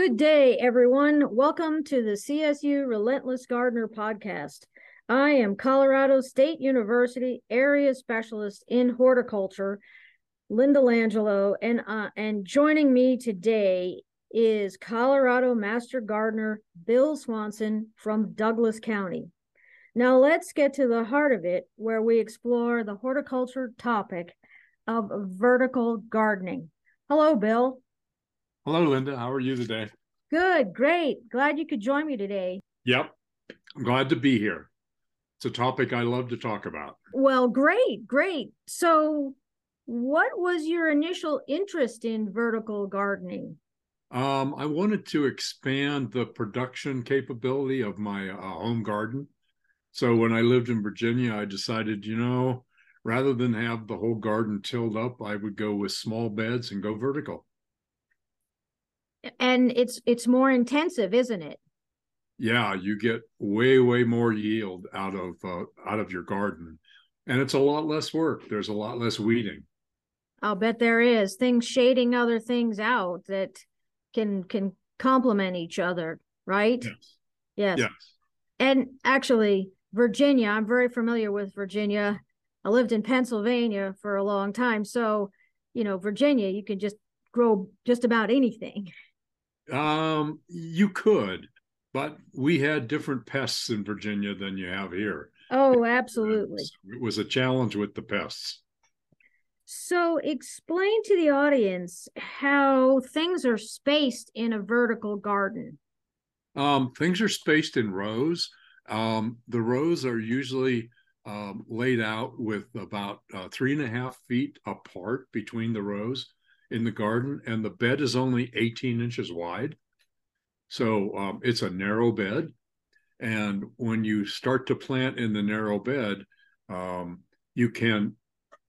Good day, everyone. Welcome to the CSU Relentless Gardener podcast. I am Colorado State University area specialist in horticulture, Linda Langelo, and uh, and joining me today is Colorado Master Gardener Bill Swanson from Douglas County. Now let's get to the heart of it, where we explore the horticulture topic of vertical gardening. Hello, Bill. Hello, Linda. How are you today? Good, great. Glad you could join me today. Yep. I'm glad to be here. It's a topic I love to talk about. Well, great, great. So, what was your initial interest in vertical gardening? Um, I wanted to expand the production capability of my uh, home garden. So, when I lived in Virginia, I decided, you know, rather than have the whole garden tilled up, I would go with small beds and go vertical and it's it's more intensive isn't it? Yeah you get way way more yield out of uh, out of your garden. And it's a lot less work. There's a lot less weeding. I'll bet there is. Things shading other things out that can can complement each other right? Yes. Yes, yes. and actually virginia i'm very familiar with virginia. I lived in pennsylvania for a long time. So you know virginia you can just grow just about anything Um, you could, but we had different pests in Virginia than you have here. Oh, absolutely. It was a challenge with the pests. So, explain to the audience how things are spaced in a vertical garden. Um, things are spaced in rows. Um, the rows are usually um, laid out with about uh, three and a half feet apart between the rows in the garden, and the bed is only 18 inches wide. So um, it's a narrow bed. And when you start to plant in the narrow bed, um, you can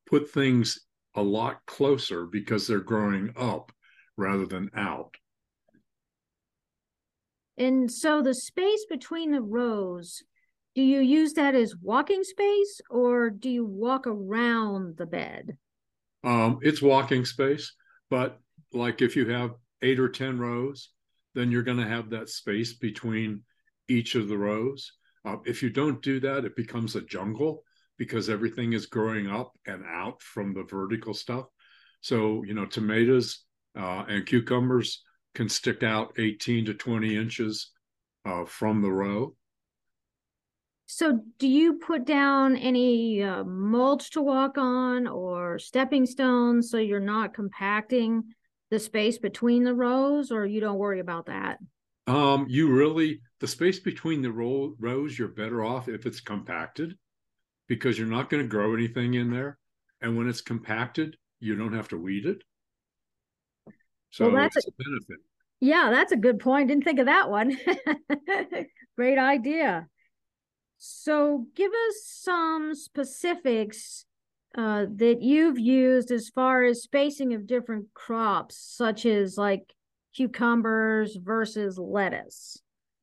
put things a lot closer because they're growing up rather than out. And so the space between the rows, do you use that as walking space or do you walk around the bed? Um, it's walking space. But like if you have eight or 10 rows, then you're going to have that space between each of the rows. Uh, if you don't do that, it becomes a jungle because everything is growing up and out from the vertical stuff. So, you know, tomatoes uh, and cucumbers can stick out 18 to 20 inches uh, from the row. So, do you put down any uh, mulch to walk on or stepping stones so you're not compacting the space between the rows, or you don't worry about that? Um, you really the space between the row, rows, you're better off if it's compacted because you're not going to grow anything in there, and when it's compacted, you don't have to weed it. So well, that's a, a benefit. Yeah, that's a good point. Didn't think of that one. Great idea. So, give us some specifics uh, that you've used as far as spacing of different crops, such as like cucumbers versus lettuce.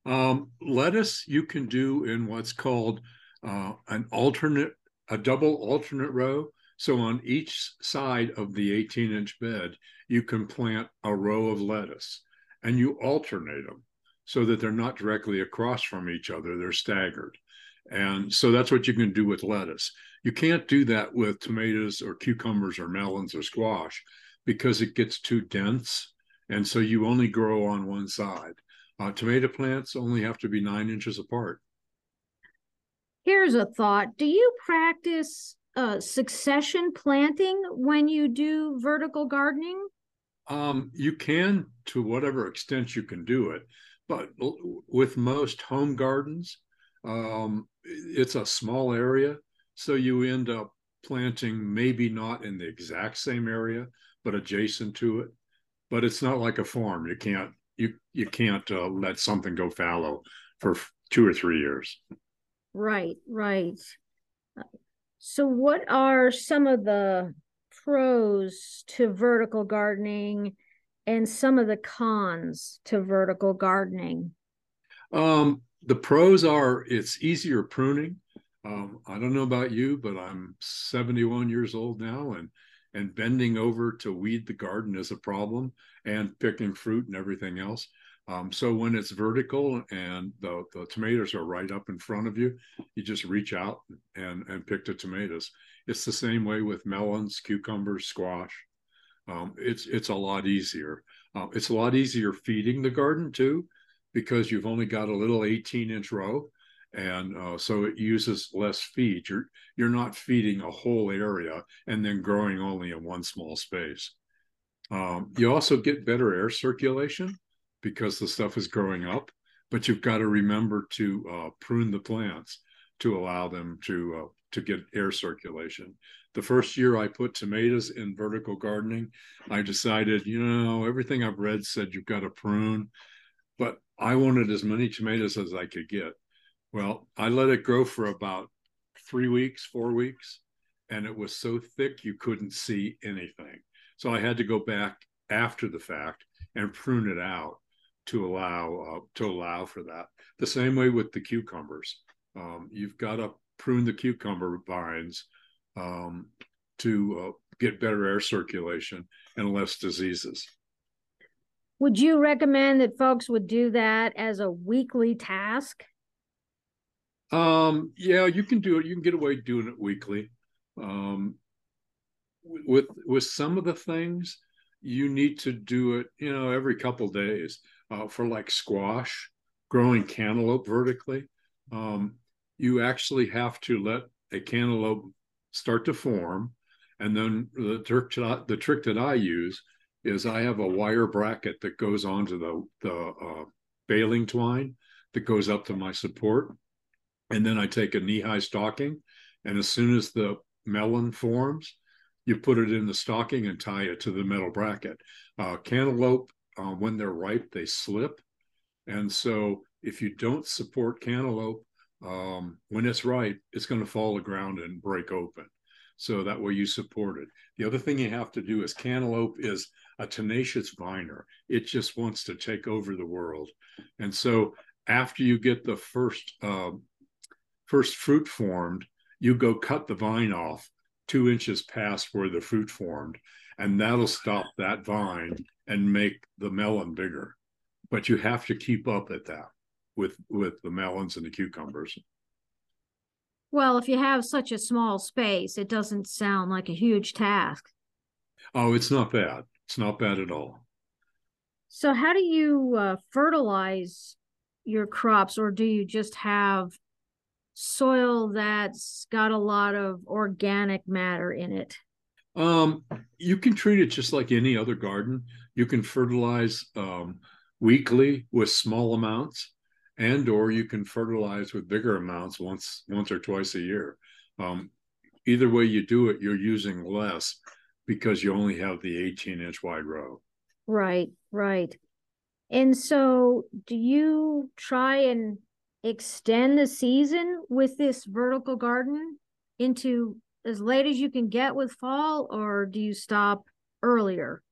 Um, lettuce you can do in what's called uh, an alternate, a double alternate row. So on each side of the 18 inch bed, you can plant a row of lettuce and you alternate them so that they're not directly across from each other, they're staggered. And so that's what you can do with lettuce. You can't do that with tomatoes or cucumbers or melons or squash because it gets too dense. And so you only grow on one side. Uh, tomato plants only have to be nine inches apart. Here's a thought Do you practice uh, succession planting when you do vertical gardening? Um, you can to whatever extent you can do it. But with most home gardens, um, it's a small area, so you end up planting maybe not in the exact same area, but adjacent to it. But it's not like a farm. You can't you you can't uh, let something go fallow for two or three years. Right, right. So, what are some of the pros to vertical gardening and some of the cons to vertical gardening? Um, the pros are it's easier pruning. Um, I don't know about you, but I'm 71 years old now, and and bending over to weed the garden is a problem, and picking fruit and everything else. Um, so when it's vertical and the, the tomatoes are right up in front of you, you just reach out and, and pick the tomatoes. It's the same way with melons, cucumbers, squash. Um, it's it's a lot easier. Uh, it's a lot easier feeding the garden too, because you've only got a little 18 inch row, and uh, so it uses less feed. You're you're not feeding a whole area and then growing only in one small space. Um, you also get better air circulation because the stuff is growing up, but you've got to remember to uh, prune the plants to allow them to uh, to get air circulation. The first year I put tomatoes in vertical gardening, I decided, you know, everything I've read said you've got to prune, but I wanted as many tomatoes as I could get. Well, I let it grow for about three weeks, four weeks, and it was so thick you couldn't see anything. So I had to go back after the fact and prune it out to allow uh, to allow for that. The same way with the cucumbers, um, you've got to prune the cucumber vines um, to uh, get better air circulation and less diseases. Would you recommend that folks would do that as a weekly task? Um, yeah, you can do it. You can get away doing it weekly. Um, with with some of the things, you need to do it, you know, every couple days. Uh, for like squash, growing cantaloupe vertically, um, you actually have to let a cantaloupe start to form, and then the trick the trick that I use is I have a wire bracket that goes onto the the uh, baling twine that goes up to my support, and then I take a knee high stocking, and as soon as the melon forms, you put it in the stocking and tie it to the metal bracket. Uh, cantaloupe, uh, when they're ripe, they slip. And so if you don't support cantaloupe, um, when it's ripe, it's going to fall to ground and break open. So that way you support it. The other thing you have to do is cantaloupe is a tenacious viner. It just wants to take over the world. And so after you get the first uh, first fruit formed, you go cut the vine off two inches past where the fruit formed, and that'll stop that vine and make the melon bigger. But you have to keep up at that with with the melons and the cucumbers. Well, if you have such a small space, it doesn't sound like a huge task. Oh, it's not bad. It's not bad at all. So, how do you uh, fertilize your crops, or do you just have soil that's got a lot of organic matter in it? Um, you can treat it just like any other garden. You can fertilize um, weekly with small amounts, and or you can fertilize with bigger amounts once once or twice a year. Um, either way you do it, you're using less because you only have the 18 inch wide row. Right, right. And so, do you try and extend the season with this vertical garden into as late as you can get with fall, or do you stop earlier?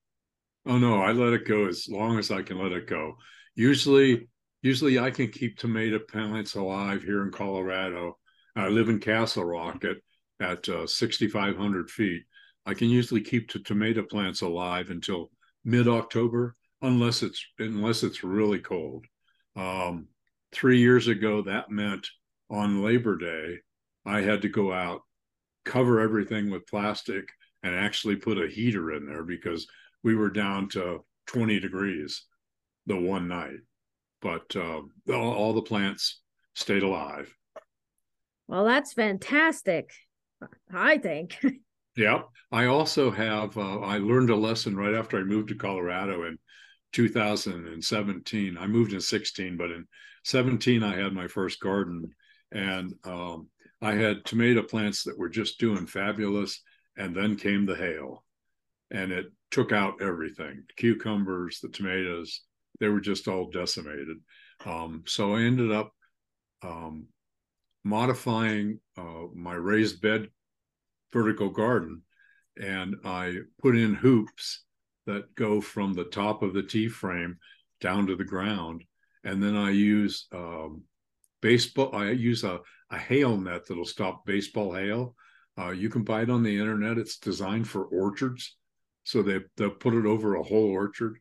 Oh no, I let it go as long as I can let it go. Usually, usually I can keep tomato plants alive here in Colorado. I live in Castle Rock at at uh, 6,500 feet. I can usually keep the tomato plants alive until mid October, unless it's unless it's really cold. Um, three years ago, that meant on Labor Day, I had to go out, cover everything with plastic, and actually put a heater in there because we were down to 20 degrees the one night. But uh, all, all the plants stayed alive. Well, that's fantastic. I think. yeah. I also have, uh, I learned a lesson right after I moved to Colorado in 2017. I moved in 16, but in 17, I had my first garden, and um, I had tomato plants that were just doing fabulous. And then came the hail, and it took out everything cucumbers, the tomatoes, they were just all decimated. Um, so I ended up um, modifying uh, my raised bed vertical garden, and I put in hoops that go from the top of the T frame down to the ground and then I use um, baseball. I use a, a hail net that'll stop baseball hail. Uh, you can buy it on the internet. It's designed for orchards, so they they'll put it over a whole orchard,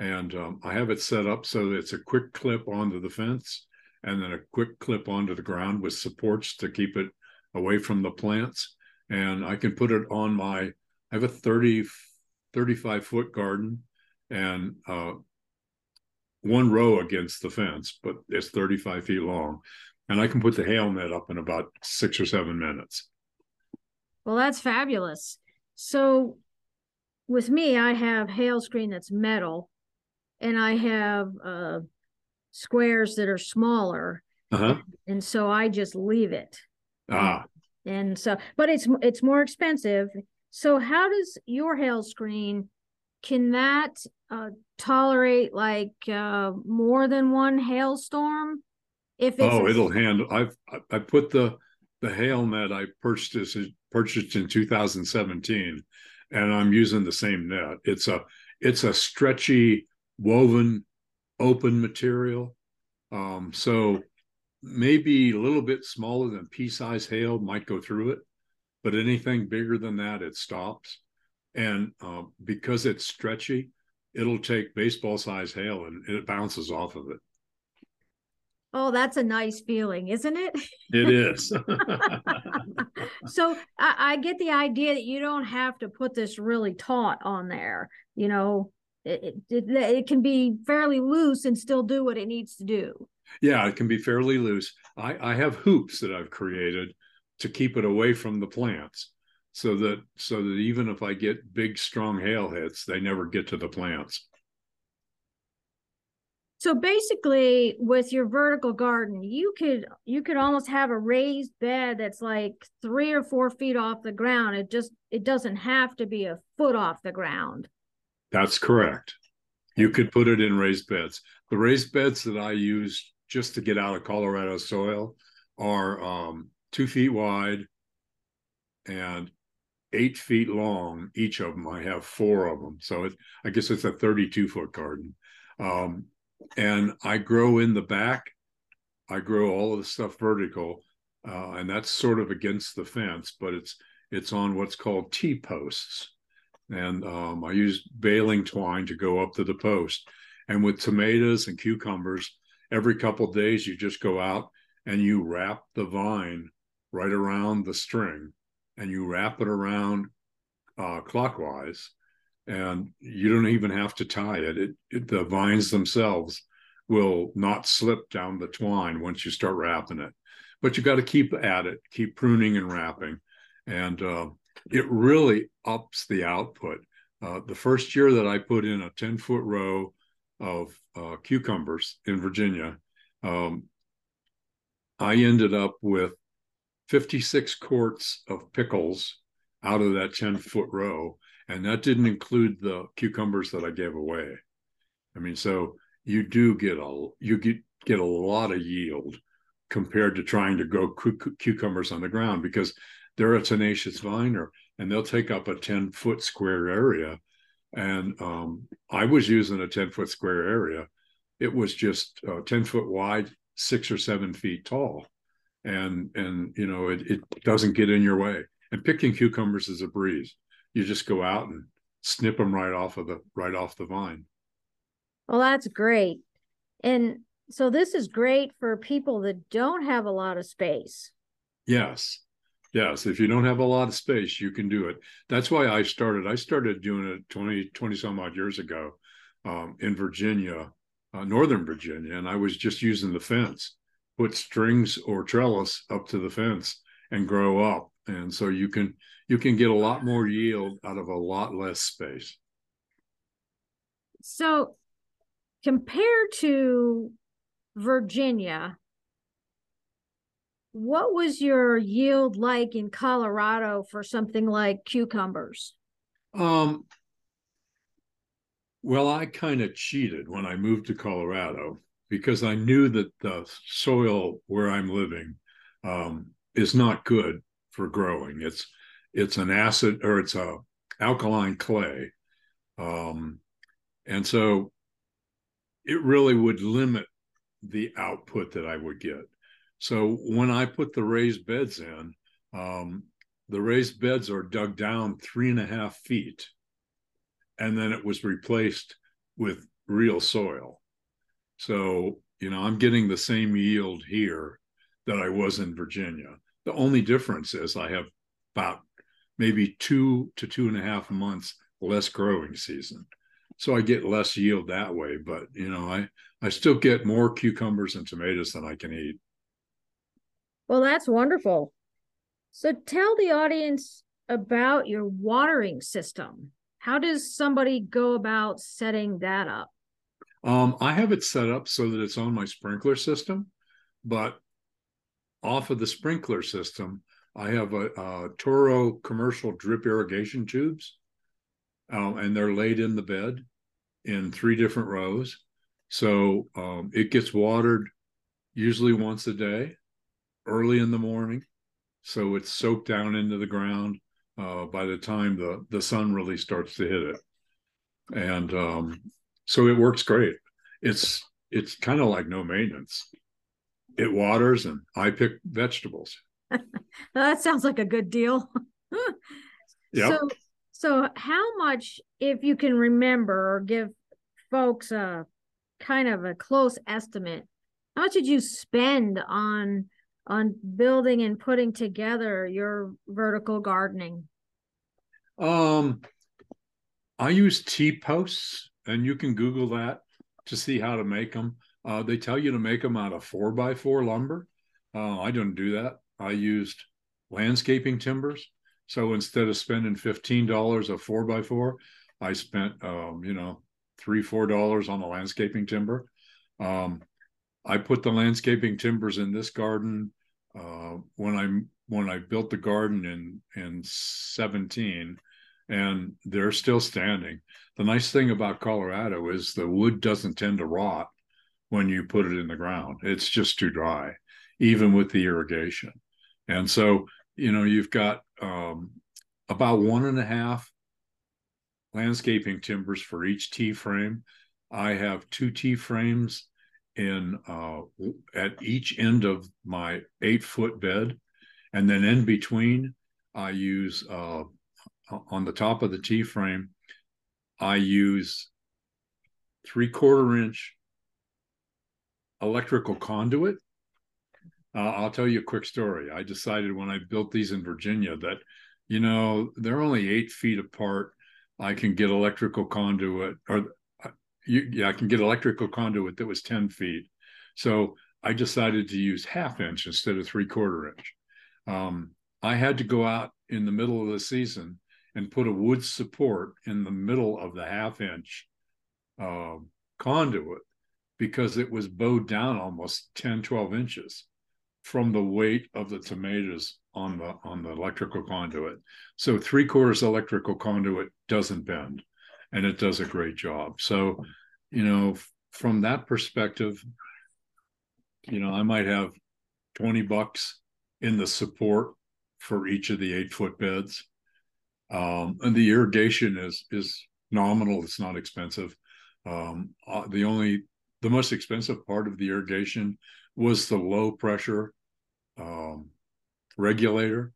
and um, I have it set up so that it's a quick clip onto the fence and then a quick clip onto the ground with supports to keep it away from the plants. And I can put it on my, I have a 30, 35 foot garden and uh, one row against the fence, but it's 35 feet long. And I can put the hail net up in about six or seven minutes. Well, that's fabulous. So with me, I have hail screen that's metal and I have uh, squares that are smaller. Uh-huh. And so I just leave it. Ah. And so, but it's it's more expensive. So how does your hail screen can that uh, tolerate like uh, more than one hailstorm? If it's oh, it'll handle. I've I put the the hail net I purchased is purchased in 2017, and I'm using the same net. It's a it's a stretchy woven open material. Um, so maybe a little bit smaller than pea size hail might go through it, but anything bigger than that, it stops. And uh, because it's stretchy, it'll take baseball size hail and it bounces off of it. Oh, that's a nice feeling, isn't it? It is. so I, I, get the idea that you don't have to put this really taut on there. You know, it, it, it can be fairly loose and still do what it needs to do. Yeah, it can be fairly loose. I, I have hoops that I've created to keep it away from the plants so that so that even if I get big strong hail hits, they never get to the plants. So basically with your vertical garden, you could you could almost have a raised bed that's like 3 or 4 feet off the ground. It just it doesn't have to be a foot off the ground. That's correct. You could put it in raised beds. The raised beds that I use just to get out of Colorado soil are um, two feet wide and eight feet long. Each of them, I have four of them. So it, I guess it's a 32 foot garden. Um, and I grow in the back. I grow all of the stuff vertical, uh, and that's sort of against the fence, but it's it's on what's called T posts and um, I use baling twine to go up to the post. And with tomatoes and cucumbers, every couple days you just go out and you wrap the vine right around the string, and you wrap it around uh, clockwise, and you don't even have to tie it. It, it. The vines themselves will not slip down the twine once you start wrapping it. But you got to keep at it, keep pruning and wrapping, and uh, it really ups the output. Uh, the first year that I put in a 10 foot row of uh, cucumbers in Virginia, um, I ended up with 56 quarts of pickles out of that 10 foot row. And that didn't include the cucumbers that I gave away. I mean, so you do get a you get get a lot of yield compared to trying to grow cu- cucumbers on the ground because they're a tenacious viner and they'll take up a 10 foot square area. And um, I was using a 10 foot square area. It was just uh, 10 foot wide, six or seven feet tall. And, and you know, it, it doesn't get in your way. And picking cucumbers is a breeze. You just go out and snip them right off of the right off the vine. Well, that's great. And so this is great for people that don't have a lot of space. Yes. Yes, if you don't have a lot of space, you can do it. That's why I started. I started doing it 20, 20 some odd years ago um, in Virginia, uh, Northern Virginia, and I was just using the fence, put strings or trellis up to the fence and grow up. And so you can you can get a lot more yield out of a lot less space. So compared to Virginia, what was your yield like in Colorado for something like cucumbers? Um, well, I kind of cheated when I moved to Colorado because I knew that the soil where I'm living um, is not good for growing. It's it's an acid or it's a alkaline clay, um, and so it really would limit the output that I would get. So when I put the raised beds in, um, the raised beds are dug down three and a half feet. And then it was replaced with real soil. So, you know, I'm getting the same yield here that I was in Virginia. The only difference is I have about maybe two to two and a half months less growing season. So I get less yield that way, but you know, I I still get more cucumbers and tomatoes than I can eat. Well, that's wonderful. So tell the audience about your watering system. How does somebody go about setting that up? Um, I have it set up so that it's on my sprinkler system, but off of the sprinkler system, I have a, a Toro commercial drip irrigation tubes, uh, and they're laid in the bed in three different rows. So um, it gets watered usually once a day, early in the morning. So it's soaked down into the ground uh, by the time the, the sun really starts to hit it. And um, so it works great. It's it's kind of like no maintenance. It waters and I pick vegetables. that sounds like a good deal. yeah. So so how much, if you can remember or give folks a kind of a close estimate, how much did you spend on on building and putting together your vertical gardening? Um, I use T posts, and you can Google that to see how to make them. Uh, they tell you to make them out of four by four lumber. Uh, I don't do that. I used landscaping timbers. So instead of spending fifteen dollars a four by four, I spent um, you know three four dollars on the landscaping timber. Um, I put the landscaping timbers in this garden uh, when I when I built the garden in in seventeen, and they're still standing. The nice thing about Colorado is the wood doesn't tend to rot when you put it in the ground. It's just too dry, even with the irrigation. And so, you know, you've got um, about one and a half landscaping timbers for each T frame. I have two T frames in uh, at each end of my eight foot bed, and then in between, I use uh, on the top of the T frame, I use three quarter inch electrical conduit. Uh, I'll tell you a quick story. I decided when I built these in Virginia that, you know, they're only eight feet apart. I can get electrical conduit, or uh, you, yeah, I can get electrical conduit that was 10 feet. So I decided to use half inch instead of three quarter inch. Um, I had to go out in the middle of the season and put a wood support in the middle of the half inch uh, conduit because it was bowed down almost 10, 12 inches from the weight of the tomatoes on the on the electrical conduit. So three quarters electrical conduit doesn't bend and it does a great job. So, you know, from that perspective, you know, I might have 20 bucks in the support for each of the eight foot beds um, and the irrigation is is nominal. It's not expensive. Um, uh, the only the most expensive part of the irrigation was the low pressure um, regulator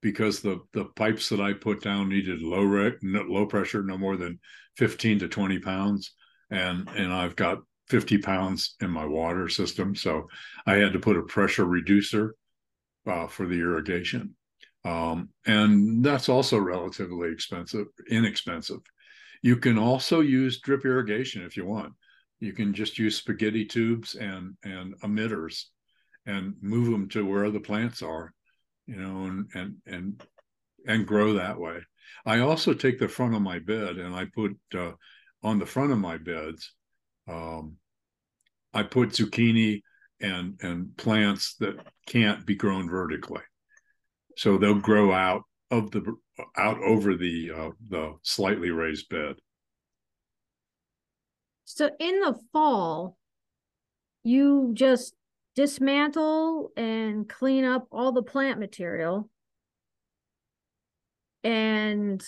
because the the pipes that I put down needed low low pressure, no more than fifteen to twenty pounds, and and I've got fifty pounds in my water system, so I had to put a pressure reducer uh, for the irrigation um, and that's also relatively expensive, inexpensive. You can also use drip irrigation if you want. You can just use spaghetti tubes and and emitters, and move them to where the plants are, you know, and and and and grow that way. I also take the front of my bed and I put uh, on the front of my beds. Um, I put zucchini and and plants that can't be grown vertically so they'll grow out of the out over the uh, the slightly raised bed. So in the fall, you just dismantle and clean up all the plant material. And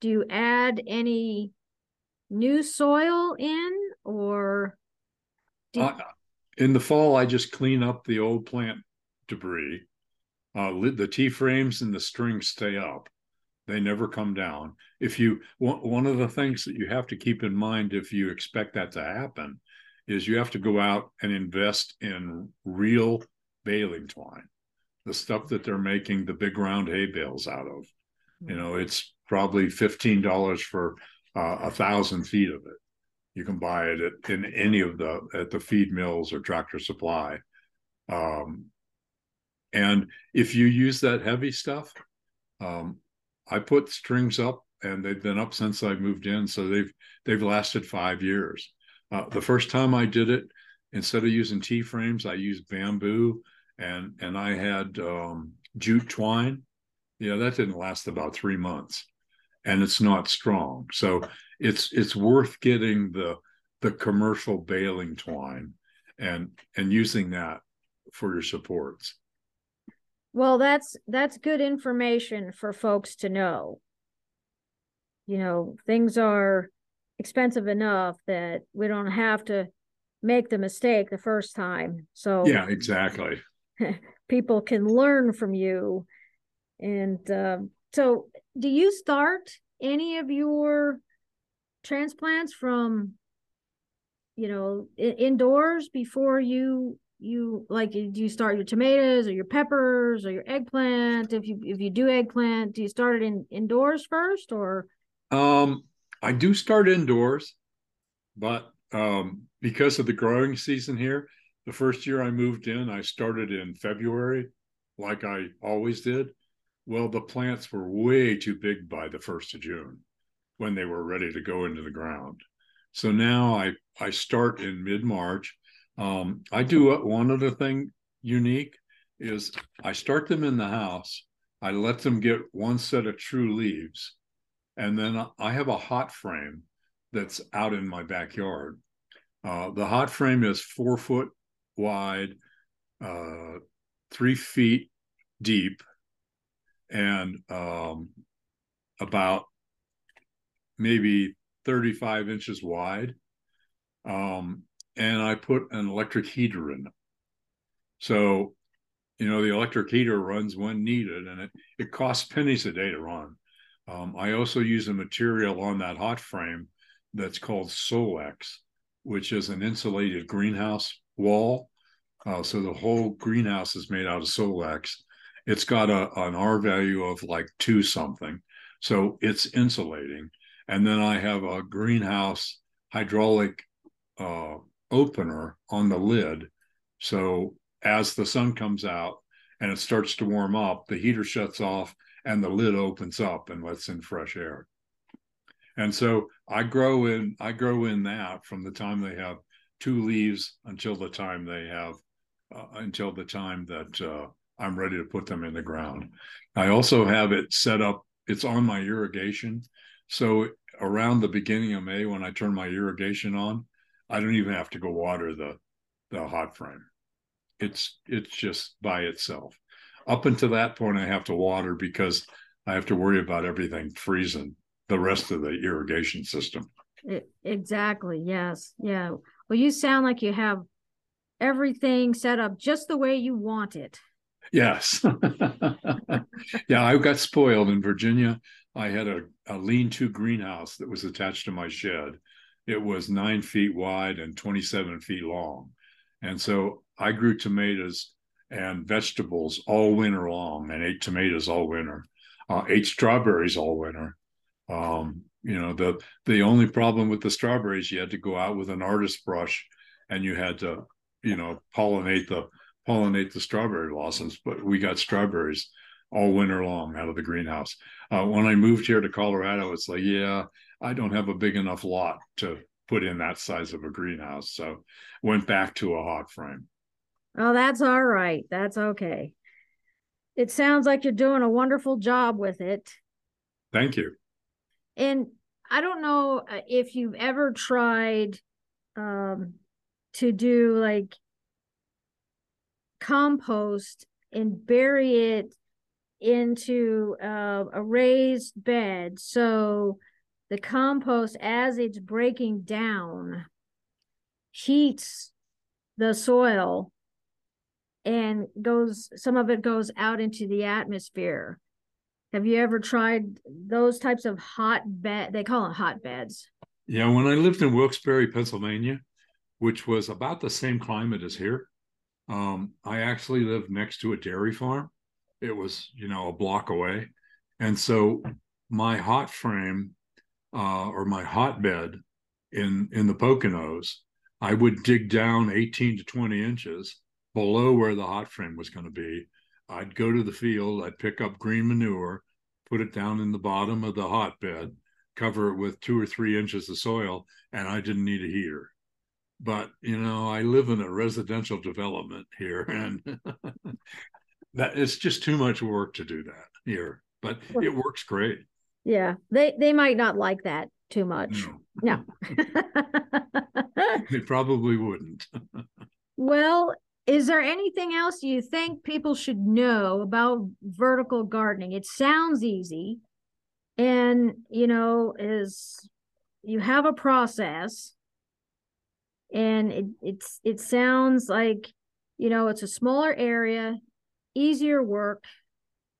do you add any new soil in or you... uh, in the fall I just clean up the old plant debris uh, the T frames and the strings stay up. They never come down. If you one of the things that you have to keep in mind if you expect that to happen is you have to go out and invest in real baling twine, the stuff that they're making the big round hay bales out of. You know, it's probably fifteen dollars for uh, a thousand feet of it. You can buy it at, in any of the at the feed mills or Tractor Supply. Um, and if you use that heavy stuff, um, I put strings up, and they've been up since I moved in, so they've they've lasted five years. Uh, the first time I did it, instead of using T frames, I used bamboo, and and I had um, jute twine. Yeah, that didn't last about three months, and it's not strong. So it's it's worth getting the the commercial baling twine and and using that for your supports. Well, that's that's good information for folks to know. You know, things are expensive enough that we don't have to make the mistake the first time. So Yeah, exactly. people can learn from you. And uh, so do you start any of your transplants from you know indoors before you you like do you start your tomatoes or your peppers or your eggplant if you if you do eggplant do you start it in indoors first or um i do start indoors but um because of the growing season here the first year i moved in i started in february like i always did. Well the plants were way too big by the first of june when they were ready to go into the ground. So now i i start in mid-march. Um, I do one other thing unique is I start them in the house. I let them get one set of true leaves, and then I have a hot frame that's out in my backyard. Uh, the hot frame is four foot wide, uh, three feet deep, and um, about maybe 35 inches wide. Um, and I put an electric heater in them. So, you know, the electric heater runs when needed, and it, it costs pennies a day to run. Um, I also use a material on that hot frame that's called Solexx, which is an insulated greenhouse wall. Uh, so the whole greenhouse is made out of Solexx. It's got a, an R value of like two something. So it's insulating. And then I have a greenhouse hydraulic uh, opener on the lid. So as the sun comes out and it starts to warm up, the heater shuts off and the lid opens up and lets in fresh air. And so I grow in I grow in that from the time they have two leaves until the time they have uh, until the time that uh, I'm ready to put them in the ground. I also have it set up. It's on my irrigation, so around the beginning of May when I turn my irrigation on, I don't even have to go water the the hot frame. It's it's just by itself. Up until that point, I have to water because I have to worry about everything freezing the rest of the irrigation system. Exactly. Yes. Yeah. Well, you sound like you have everything set up just the way you want it. Yes. yeah, I got spoiled in Virginia. I had a, a lean to greenhouse that was attached to my shed it was nine feet wide and 27 feet long. And so I grew tomatoes and vegetables all winter long and ate tomatoes all winter, uh, ate strawberries all winter. Um, you know, the the only problem with the strawberries, you had to go out with an artist brush and you had to, you know, pollinate the pollinate the strawberry blossoms. But we got strawberries all winter long out of the greenhouse. Uh, when I moved here to Colorado, it's like, yeah, I don't have a big enough lot to put in that size of a greenhouse. So went back to a hot frame. Oh, that's all right. That's okay. It sounds like you're doing a wonderful job with it. Thank you. And I don't know uh, if you've ever tried um, to do like compost and bury it into uh, a raised bed. So the compost, as it's breaking down, heats the soil and goes, some of it goes out into the atmosphere. Have you ever tried those types of hot bed? They call them hotbeds. Yeah, when I lived in Wilkes-Barre, Pennsylvania, which was about the same climate as here, um, I actually lived next to a dairy farm. It was, you know, a block away, and so my hot frame uh, or my hotbed in in the Poconos, I would dig down 18 to 20 inches below where the hot frame was going to be. I'd go to the field, I'd pick up green manure, put it down in the bottom of the hotbed, cover it with two or three inches of soil, and I didn't need a heater. But you know, I live in a residential development here, and that it's just too much work to do that here. But it works great. Yeah, they they might not like that too much. No, no. they probably wouldn't. well, is there anything else you think people should know about vertical gardening? It sounds easy, and you know, is you have a process, and it it's it sounds like you know it's a smaller area, easier work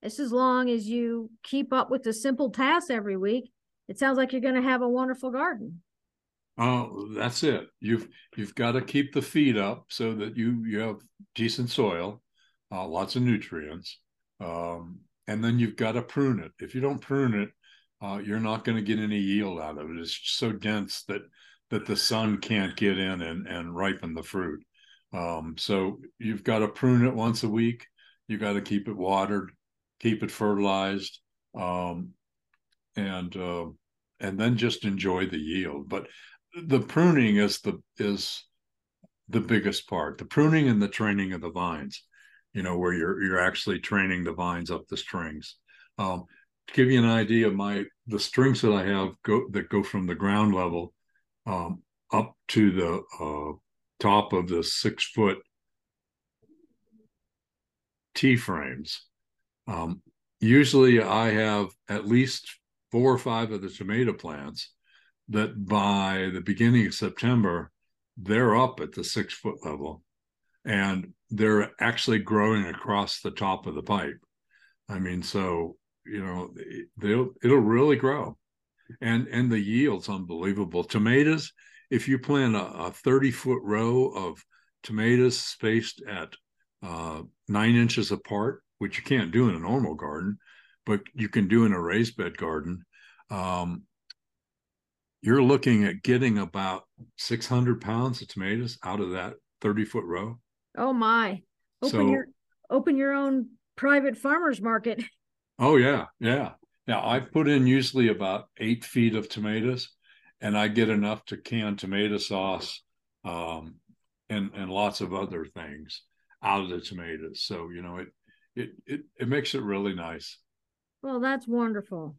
it's as long as you keep up with the simple tasks every week, it sounds like you're going to have a wonderful garden. Oh, that's it. You've you've got to keep the feed up so that you you have decent soil, uh, lots of nutrients, um, and then you've got to prune it. If you don't prune it, uh, you're not going to get any yield out of it. It's so dense that that the sun can't get in and and ripen the fruit. Um, so you've got to prune it once a week. You've got to keep it watered keep it fertilized, um, and uh, and then just enjoy the yield. But the pruning is the is the biggest part. The pruning and the training of the vines. You know where you're you're actually training the vines up the strings. Um, to give you an idea, my the strings that I have go that go from the ground level um, up to the uh, top of the six foot T frames um, usually, I have at least four or five of the tomato plants that by the beginning of September, they're up at the six foot level and they're actually growing across the top of the pipe. I mean, so you know, they'll it'll really grow, and and the yield's unbelievable. Tomatoes, if you plant a, a thirty foot row of tomatoes spaced at uh, nine inches apart, which you can't do in a normal garden, but you can do in a raised bed garden. Um, you're looking at getting about 600 pounds of tomatoes out of that 30 foot row. Oh my! Open so, your open your own private farmers market. Oh yeah, yeah. Now I put in usually about eight feet of tomatoes, and I get enough to can tomato sauce, um, and and lots of other things out of the tomatoes. So you know it it it, it makes it really nice. Well, that's wonderful.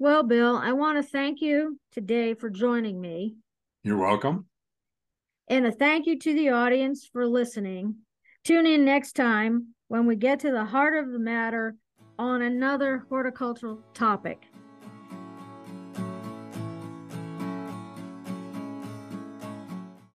Well, Bill, I want to thank you today for joining me. You're welcome. And a thank you to the audience for listening. Tune in next time when we get to the heart of the matter on another horticultural topic.